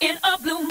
in a blue moon.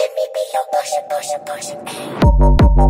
Let me be your portion, portion, portion, ay.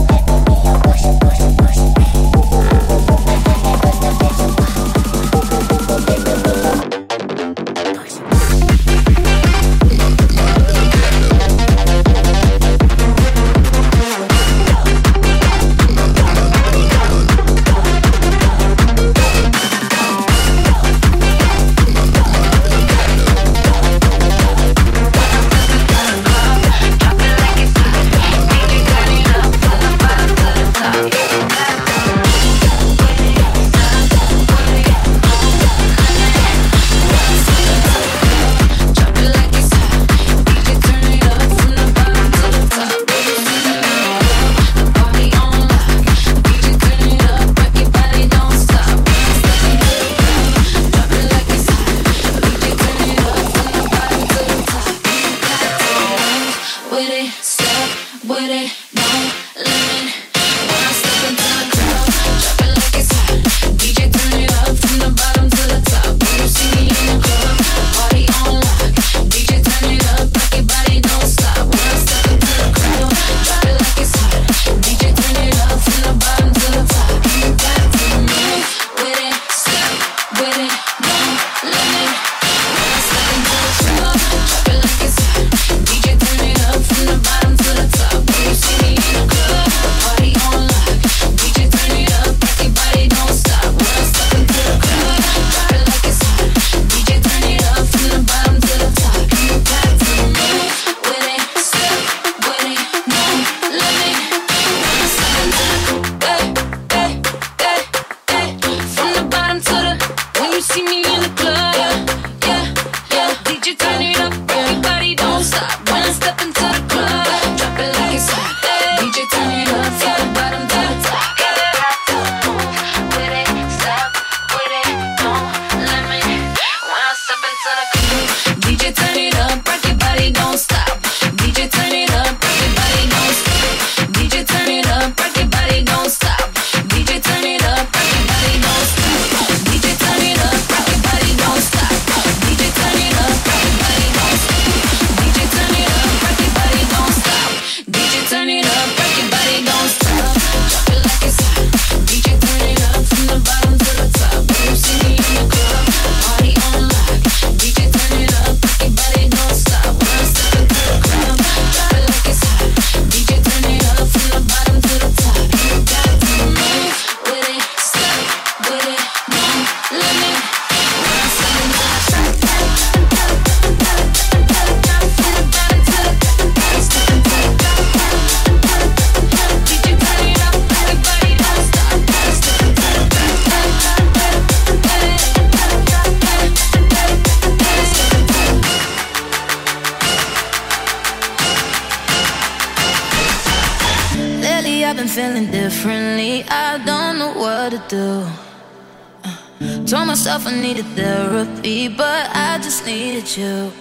myself, I needed therapy, but I just needed you.